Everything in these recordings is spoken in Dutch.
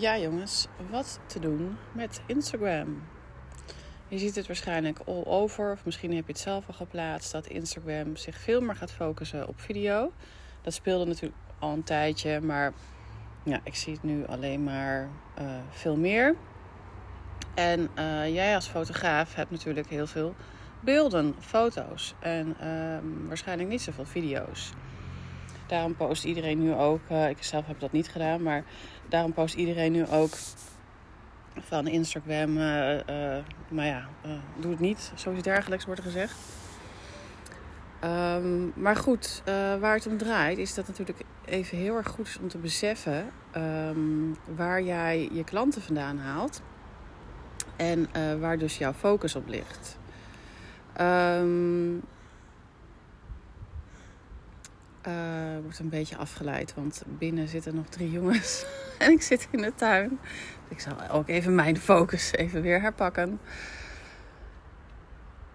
Ja, jongens, wat te doen met Instagram? Je ziet het waarschijnlijk all over, of misschien heb je het zelf al geplaatst, dat Instagram zich veel meer gaat focussen op video. Dat speelde natuurlijk al een tijdje, maar ja, ik zie het nu alleen maar uh, veel meer. En uh, jij als fotograaf hebt natuurlijk heel veel beelden, foto's en uh, waarschijnlijk niet zoveel video's. Daarom post iedereen nu ook, uh, ik zelf heb dat niet gedaan, maar daarom post iedereen nu ook van Instagram. Uh, maar ja, doe het niet, zoiets dergelijks wordt er gezegd. Um, maar goed, waar het om draait is dat natuurlijk even heel erg goed is om te beseffen um, waar jij je klanten vandaan haalt. En waar dus jouw focus op ligt. Um, uh, wordt een beetje afgeleid, want binnen zitten nog drie jongens en ik zit in de tuin. Ik zal ook even mijn focus even weer herpakken.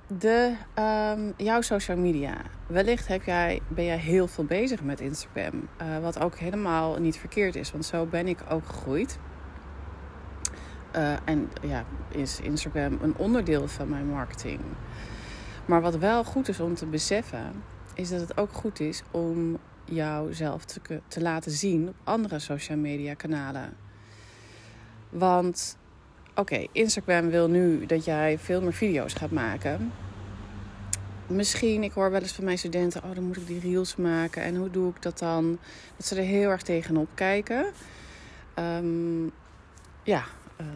De, um, jouw social media. Wellicht heb jij, ben jij heel veel bezig met Instagram. Uh, wat ook helemaal niet verkeerd is, want zo ben ik ook gegroeid. Uh, en ja, is Instagram een onderdeel van mijn marketing. Maar wat wel goed is om te beseffen, is dat het ook goed is om jouzelf te, te laten zien op andere social media kanalen. Want oké, Instagram wil nu dat jij veel meer video's gaat maken. Misschien, ik hoor wel eens van mijn studenten, oh dan moet ik die reels maken. En hoe doe ik dat dan? Dat ze er heel erg tegenop kijken. Um, ja, uh,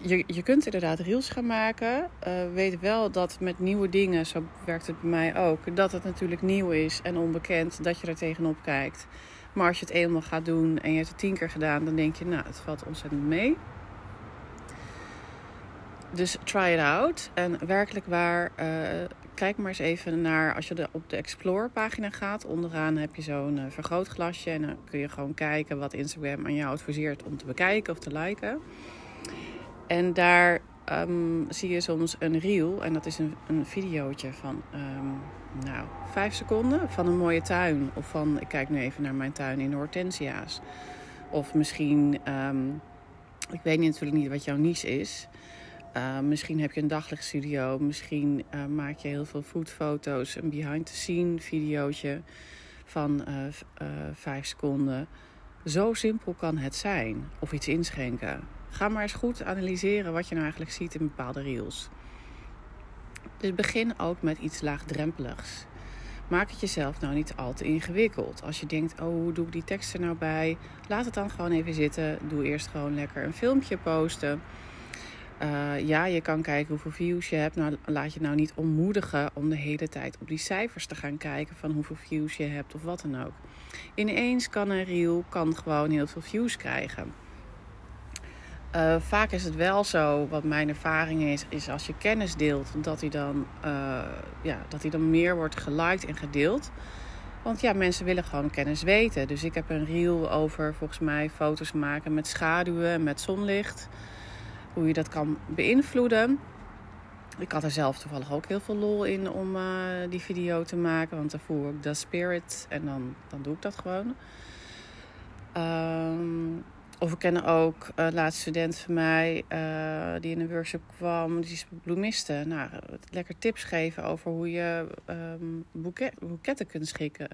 je, je kunt inderdaad reels gaan maken. Uh, weet wel dat met nieuwe dingen, zo werkt het bij mij ook, dat het natuurlijk nieuw is en onbekend, dat je er tegenop kijkt. Maar als je het eenmaal gaat doen en je hebt het tien keer gedaan, dan denk je, nou, het valt ontzettend mee. Dus try it out. En werkelijk waar, uh, kijk maar eens even naar, als je op de Explore pagina gaat, onderaan heb je zo'n uh, vergrootglasje. En dan kun je gewoon kijken wat Instagram aan jou adviseert om te bekijken of te liken. En daar um, zie je soms een reel. En dat is een, een videootje van um, nou, vijf seconden van een mooie tuin. Of van, ik kijk nu even naar mijn tuin in hortensia's. Of misschien, um, ik weet natuurlijk niet wat jouw niche is. Uh, misschien heb je een daglichtstudio. Misschien uh, maak je heel veel foodfoto's. Een behind-the-scene videootje van uh, vijf seconden. Zo simpel kan het zijn. Of iets inschenken. Ga maar eens goed analyseren wat je nou eigenlijk ziet in bepaalde reels. Dus begin ook met iets laagdrempeligs. Maak het jezelf nou niet al te ingewikkeld. Als je denkt, oh, hoe doe ik die tekst er nou bij? Laat het dan gewoon even zitten. Doe eerst gewoon lekker een filmpje posten. Uh, ja, je kan kijken hoeveel views je hebt. Nou, laat je nou niet ontmoedigen om de hele tijd op die cijfers te gaan kijken van hoeveel views je hebt of wat dan ook. Ineens kan een reel kan gewoon heel veel views krijgen. Uh, vaak is het wel zo, wat mijn ervaring is, is als je kennis deelt, dat hij dan, uh, ja, dat hij dan meer wordt geliked en gedeeld. Want ja, mensen willen gewoon kennis weten. Dus ik heb een reel over volgens mij foto's maken met schaduwen en met zonlicht. Hoe je dat kan beïnvloeden. Ik had er zelf toevallig ook heel veel lol in om uh, die video te maken. Want dan voel ik de spirit en dan, dan doe ik dat gewoon. Um, of ik ken ook een uh, laatste student van mij uh, die in een workshop kwam, die is bloemiste. Nou, lekker tips geven over hoe je boeket, boeketten kunt schikken.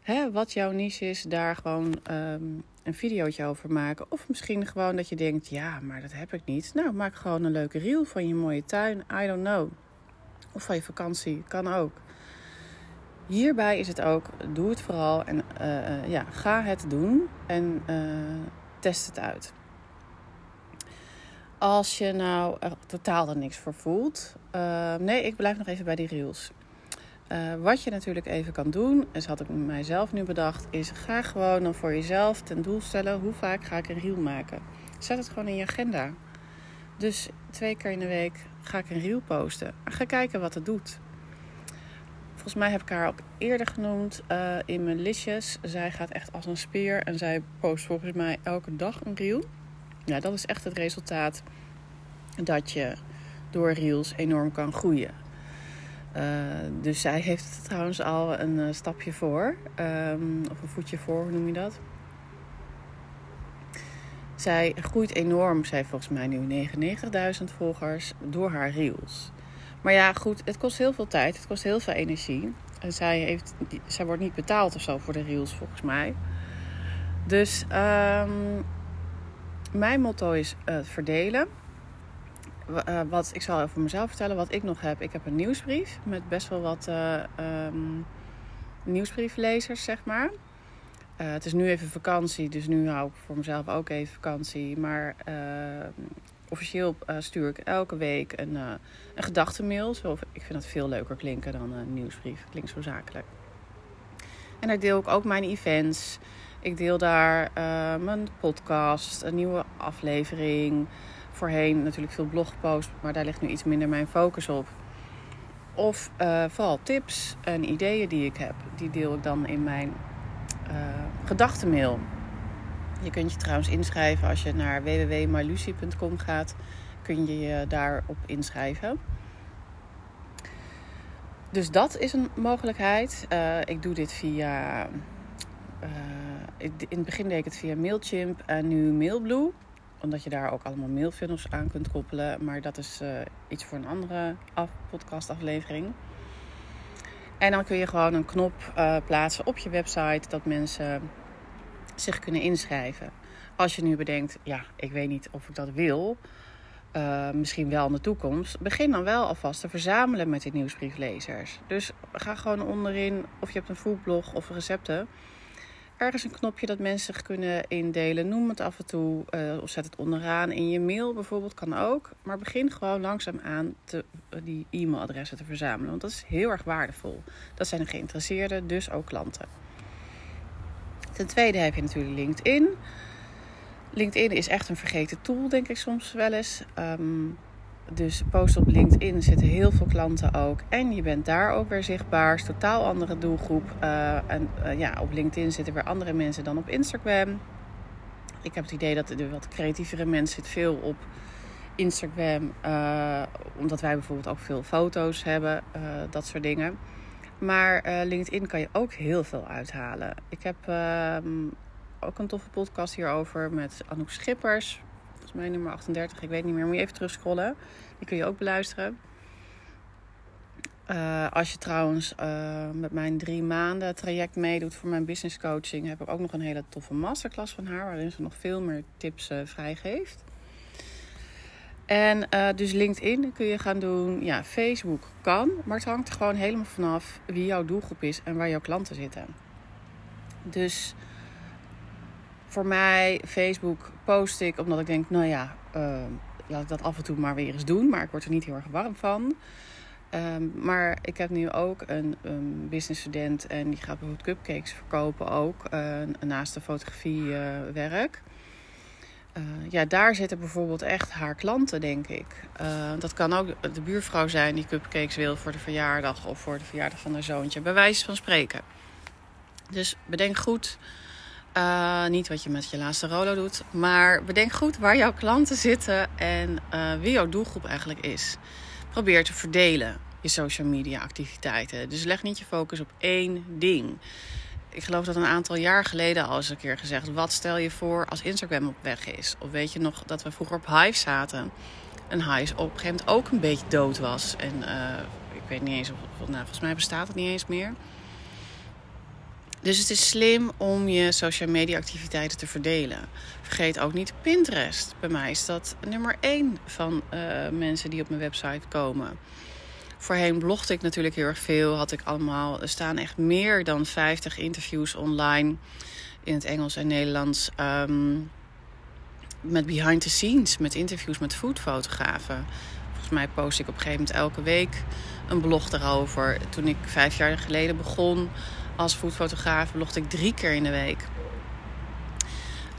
Hè, wat jouw niche is, daar gewoon um, een videootje over maken. Of misschien gewoon dat je denkt, ja, maar dat heb ik niet. Nou, maak gewoon een leuke reel van je mooie tuin. I don't know. Of van je vakantie, kan ook. Hierbij is het ook, doe het vooral en uh, ja, ga het doen. En test het uit. Als je nou totaal er niks voor voelt. Uh, nee, ik blijf nog even bij die reels. Uh, wat je natuurlijk even kan doen, en dat had ik mijzelf nu bedacht, is ga gewoon dan voor jezelf ten doel stellen hoe vaak ga ik een reel maken. Zet het gewoon in je agenda. Dus twee keer in de week ga ik een reel posten. Ga kijken wat het doet. Volgens mij heb ik haar ook eerder genoemd uh, in mijn listjes. Zij gaat echt als een speer en zij post volgens mij elke dag een reel. Ja, dat is echt het resultaat dat je door reels enorm kan groeien. Uh, dus zij heeft trouwens al een uh, stapje voor. Um, of een voetje voor, hoe noem je dat? Zij groeit enorm. Zij heeft volgens mij nu 99.000 volgers door haar reels. Maar ja, goed, het kost heel veel tijd. Het kost heel veel energie. En zij, heeft, zij wordt niet betaald of zo voor de reels, volgens mij. Dus um, mijn motto is uh, verdelen. Uh, wat, ik zal over mezelf vertellen wat ik nog heb. Ik heb een nieuwsbrief met best wel wat uh, um, nieuwsbrieflezers, zeg maar. het is nu even vakantie, dus nu hou ik voor mezelf ook even vakantie. Maar officieel stuur ik elke week een, een gedachtenmail. Zo, ik vind dat veel leuker klinken dan een nieuwsbrief. Klinkt zo zakelijk. En daar deel ik ook mijn events. Ik deel daar uh, mijn podcast, een nieuwe aflevering. Voorheen natuurlijk veel blogposts, maar daar ligt nu iets minder mijn focus op. Of vooral tips en ideeën die ik heb. Die deel ik dan in mijn gedachtenmail. Je kunt je trouwens inschrijven als je naar www.malucie.com gaat. Kun je je daarop inschrijven. Dus dat is een mogelijkheid. ik doe dit via in het begin deed ik het via Mailchimp en nu Mailblue. Omdat je daar ook allemaal mailfunnels aan kunt koppelen. Maar dat is uh, iets voor een andere af, podcastaflevering. En dan kun je gewoon een knop plaatsen op je website dat mensen zich kunnen inschrijven. Als je nu bedenkt, ja, ik weet niet of ik dat wil. Uh, misschien wel in de toekomst. Begin dan wel alvast te verzamelen met die nieuwsbrieflezers. Dus ga gewoon onderin, of je hebt een foodblog of recepten ergens een knopje dat mensen zich kunnen indelen. Noem het af en toe uh, of zet het onderaan in je mail bijvoorbeeld, kan ook. Maar begin gewoon langzaam aan te, die e-mailadressen te verzamelen. Want dat is heel erg waardevol. Dat zijn de geïnteresseerden, dus ook klanten. Ten tweede heb je natuurlijk LinkedIn. LinkedIn is echt een vergeten tool, denk ik soms wel eens. Um, dus post op LinkedIn zitten heel veel klanten ook. En je bent daar ook weer zichtbaar. is totaal andere doelgroep. Uh, en uh, ja, op LinkedIn zitten weer andere mensen dan op Instagram. Ik heb het idee dat de wat creatievere mensen zitten veel op Instagram. Uh, omdat wij bijvoorbeeld ook veel foto's hebben. dat soort dingen. Maar LinkedIn kan je ook heel veel uithalen. Ik heb ehm, ook een toffe podcast hierover met Anouk Schippers volgens mij nummer 38, ik weet niet meer. Moet je even terugscrollen. Die kun je ook beluisteren. Uh, als je trouwens uh, met mijn drie maanden traject meedoet voor mijn business coaching, heb ik ook nog een hele toffe masterclass van haar, waarin ze nog veel meer tips vrijgeeft. En dus LinkedIn kun je gaan doen. Ja, Facebook kan, maar het hangt er gewoon helemaal vanaf wie jouw doelgroep is en waar jouw klanten zitten. Dus voor mij, Facebook post ik omdat ik denk, nou ja, uh, laat ik dat af en toe maar weer eens doen. Maar ik word er niet heel erg warm van. Um, maar ik heb nu ook een, een business student en die gaat bijvoorbeeld cupcakes verkopen ook. Uh, naast de fotografiewerk. Uh, ja, daar zitten bijvoorbeeld echt haar klanten, denk ik. dat kan ook de buurvrouw zijn die cupcakes wil voor de verjaardag of voor de verjaardag van haar zoontje, bij wijze van spreken. Dus bedenk goed uh, niet wat je met je laatste rolo doet. Maar bedenk goed waar jouw klanten zitten en wie jouw doelgroep eigenlijk is. Probeer te verdelen je social media activiteiten. Dus leg niet je focus op één ding. Ik geloof dat een aantal jaar geleden al eens een keer gezegd: wat stel je voor als Instagram op weg is? Of weet je nog dat we vroeger op Hive zaten? En Hive op een gegeven moment ook een beetje dood was. En uh, ik weet niet eens of, nou, volgens mij bestaat het niet eens meer. Dus het is slim om je social media activiteiten te verdelen. Vergeet ook niet Pinterest. Bij mij is dat nummer 1 van uh, mensen die op mijn website komen. Voorheen blogde ik natuurlijk heel erg veel. Had ik allemaal, er staan echt meer dan 50 interviews online in het Engels en Nederlands. Um, met behind the scenes, met interviews met foodfotografen. Volgens mij post ik op een gegeven moment elke week een blog erover. Toen ik vijf jaar geleden begon als foodfotograaf blogde ik drie keer in de week.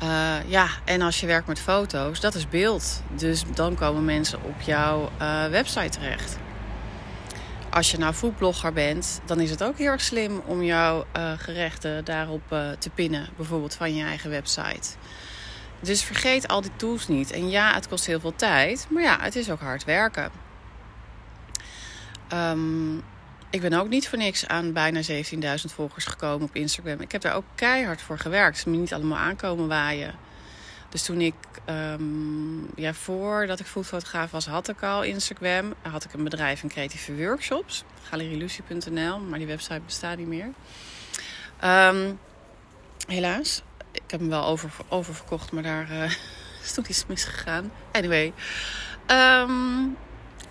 Uh, ja, en als je werkt met foto's, dat is beeld. Dus dan komen mensen op jouw uh, website terecht. Als je nou foodblogger bent, dan is het ook heel erg slim om jouw uh, gerechten daarop te pinnen. Bijvoorbeeld van je eigen website. Dus vergeet al die tools niet. En ja, het kost heel veel tijd, maar ja, het is ook hard werken. Um, ik ben ook niet voor niks aan bijna 17.000 volgers gekomen op Instagram. Ik heb daar ook keihard voor gewerkt. Ze me niet allemaal aankomen waaien. Dus toen ik, um, ja, voordat ik foodfotograaf was, had ik al Instagram. Had ik een bedrijf en creatieve workshops. Galerielucie.nl, maar die website bestaat niet meer. Um, helaas. Ik heb hem wel over, oververkocht, maar daar uh, is toen iets misgegaan. Anyway. Um,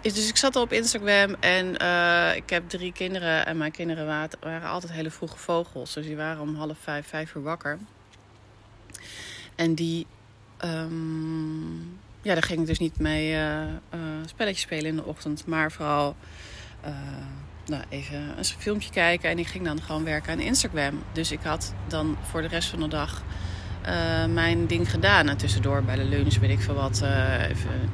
dus ik zat op Instagram en uh, ik heb drie kinderen. En mijn kinderen waren altijd hele vroege vogels. Dus die waren om half vijf, vijf uur wakker. En die Um, ja, daar ging ik dus niet mee uh, spelletjes spelen in de ochtend. Maar vooral uh, nou, even een filmpje kijken. En ik ging dan gewoon werken aan Instagram. Dus ik had dan voor de rest van de dag mijn ding gedaan. En tussendoor bij de lunch weet ik veel wat. even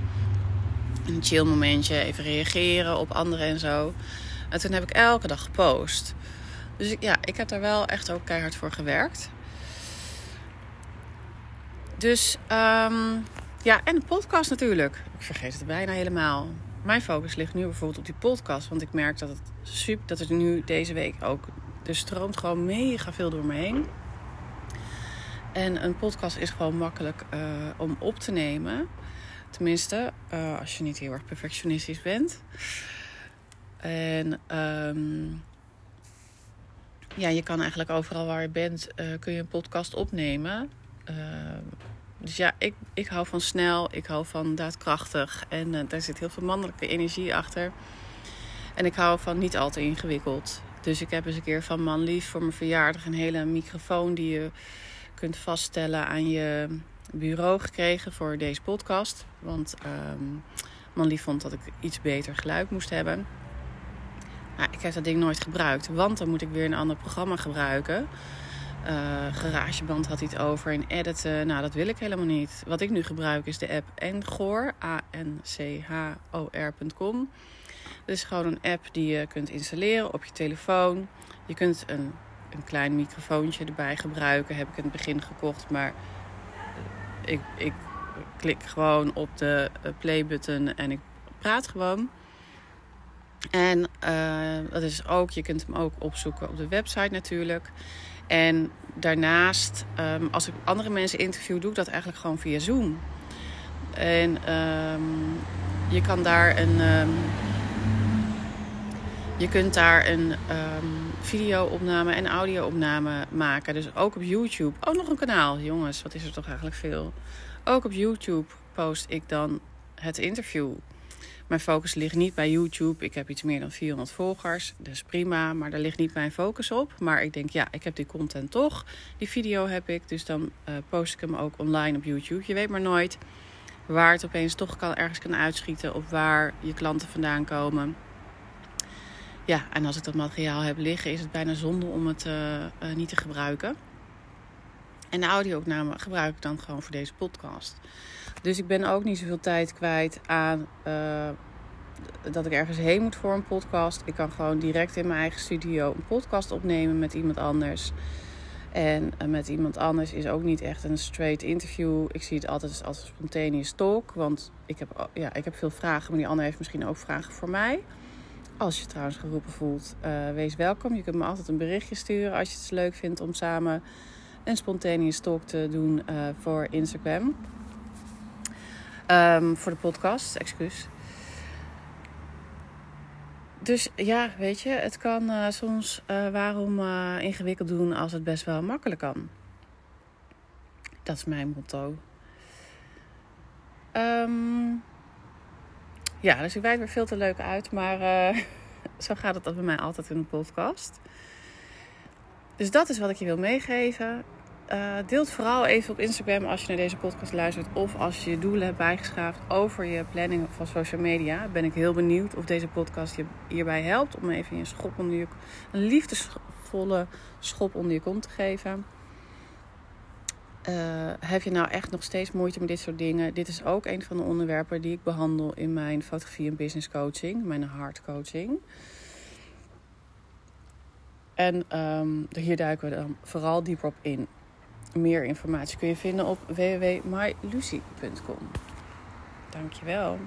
een chill momentje. Even reageren op anderen en zo. En toen heb ik elke dag gepost. Dus ja, ik heb daar wel echt ook keihard voor gewerkt. Dus um, ja, en de podcast natuurlijk. Ik vergeet het bijna helemaal. Mijn focus ligt nu bijvoorbeeld op die podcast. Want ik merk dat het super, dat het nu deze week ook. Er stroomt gewoon mega veel door me heen. En een podcast is gewoon makkelijk uh, om op te nemen. Tenminste, uh, als je niet heel erg perfectionistisch bent. En um, ja, je kan eigenlijk overal waar je bent, uh, kun je een podcast opnemen. Ehm, dus ja, ik, ik hou van snel, ik hou van daadkrachtig. En uh, daar zit heel veel mannelijke energie achter. En ik hou van niet al te ingewikkeld. Dus ik heb eens een keer van Man Lief voor mijn verjaardag een hele microfoon die je kunt vaststellen aan je bureau gekregen voor deze podcast. Want um, Man Lief vond dat ik iets beter geluid moest hebben. Nou, ik heb dat ding nooit gebruikt, want dan moet ik weer een ander programma gebruiken. Uh, garageband had hij het over en editen. Nou, dat wil ik helemaal niet. Wat ik nu gebruik is de app Engor, A-N-C-H-O-R.com. Dat is gewoon een app die je kunt installeren op je telefoon. Je kunt een, een klein microfoontje erbij gebruiken. Heb ik in het begin gekocht, maar ik, ik klik gewoon op de eh, play-button en ik praat gewoon. En uh, dat is ook, je kunt hem ook opzoeken op de website natuurlijk. En daarnaast, um, als ik andere mensen interview, doe ik dat eigenlijk gewoon via Zoom. En um, je kan daar een. Um, je kunt daar een video-opname en audio-opname maken. Dus ook op YouTube. Ook nog een kanaal. Jongens, wat is er toch eigenlijk veel? Ook op YouTube post ik dan het interview. Mijn focus ligt niet bij YouTube. Ik heb iets meer dan 400 volgers. Dat is prima, maar daar ligt niet mijn focus op. Maar ik denk, ja, ik heb die content toch. Die video heb ik, dus dan uh, post ik hem ook online op YouTube. Je weet maar nooit waar het opeens toch kan, ergens kan uitschieten. Of waar je klanten vandaan komen. Ja, en als ik dat materiaal heb liggen, is het bijna zonde om het uh, uh, niet te gebruiken. En de audio-opname gebruik ik dan gewoon voor deze podcast. Dus ik ben ook niet zoveel tijd kwijt aan uh, dat ik ergens heen moet voor een podcast. Ik kan gewoon direct in mijn eigen studio een podcast opnemen met iemand anders. En uh, met iemand anders is ook niet echt een straight interview. Ik zie het altijd als een spontaneous talk. Want ik heb, ja, ik heb veel vragen, maar die ander heeft misschien ook vragen voor mij. Als je trouwens geroepen voelt, wees welkom. Je kunt me altijd een berichtje sturen als je het leuk vindt om samen een spontaneous talk te doen voor Instagram. Um, voor de podcast, excuus. Dus ja, weet je, het kan uh, soms uh, waarom uh, ingewikkeld doen als het best wel makkelijk kan. Dat is mijn motto. Um, ja, dus ik wijd weer veel te leuk uit, maar zo gaat het bij mij altijd in de podcast. Dus dat is wat ik je wil meegeven. Uh, deelt vooral even op Instagram als je naar deze podcast luistert. Of als je je doelen hebt bijgeschaafd over je planning van social media. Ben ik heel benieuwd of deze podcast je hierbij helpt. Om even een schop onder je, een liefdesvolle schop onder je kont te geven. Uh, heb je nou echt nog steeds moeite met dit soort dingen? Dit is ook een van de onderwerpen die ik behandel in mijn fotografie en business coaching. Mijn hard coaching. En um, hier duiken we dan vooral dieper op in. Meer informatie kun je vinden op www.mylucy.com. Dankjewel.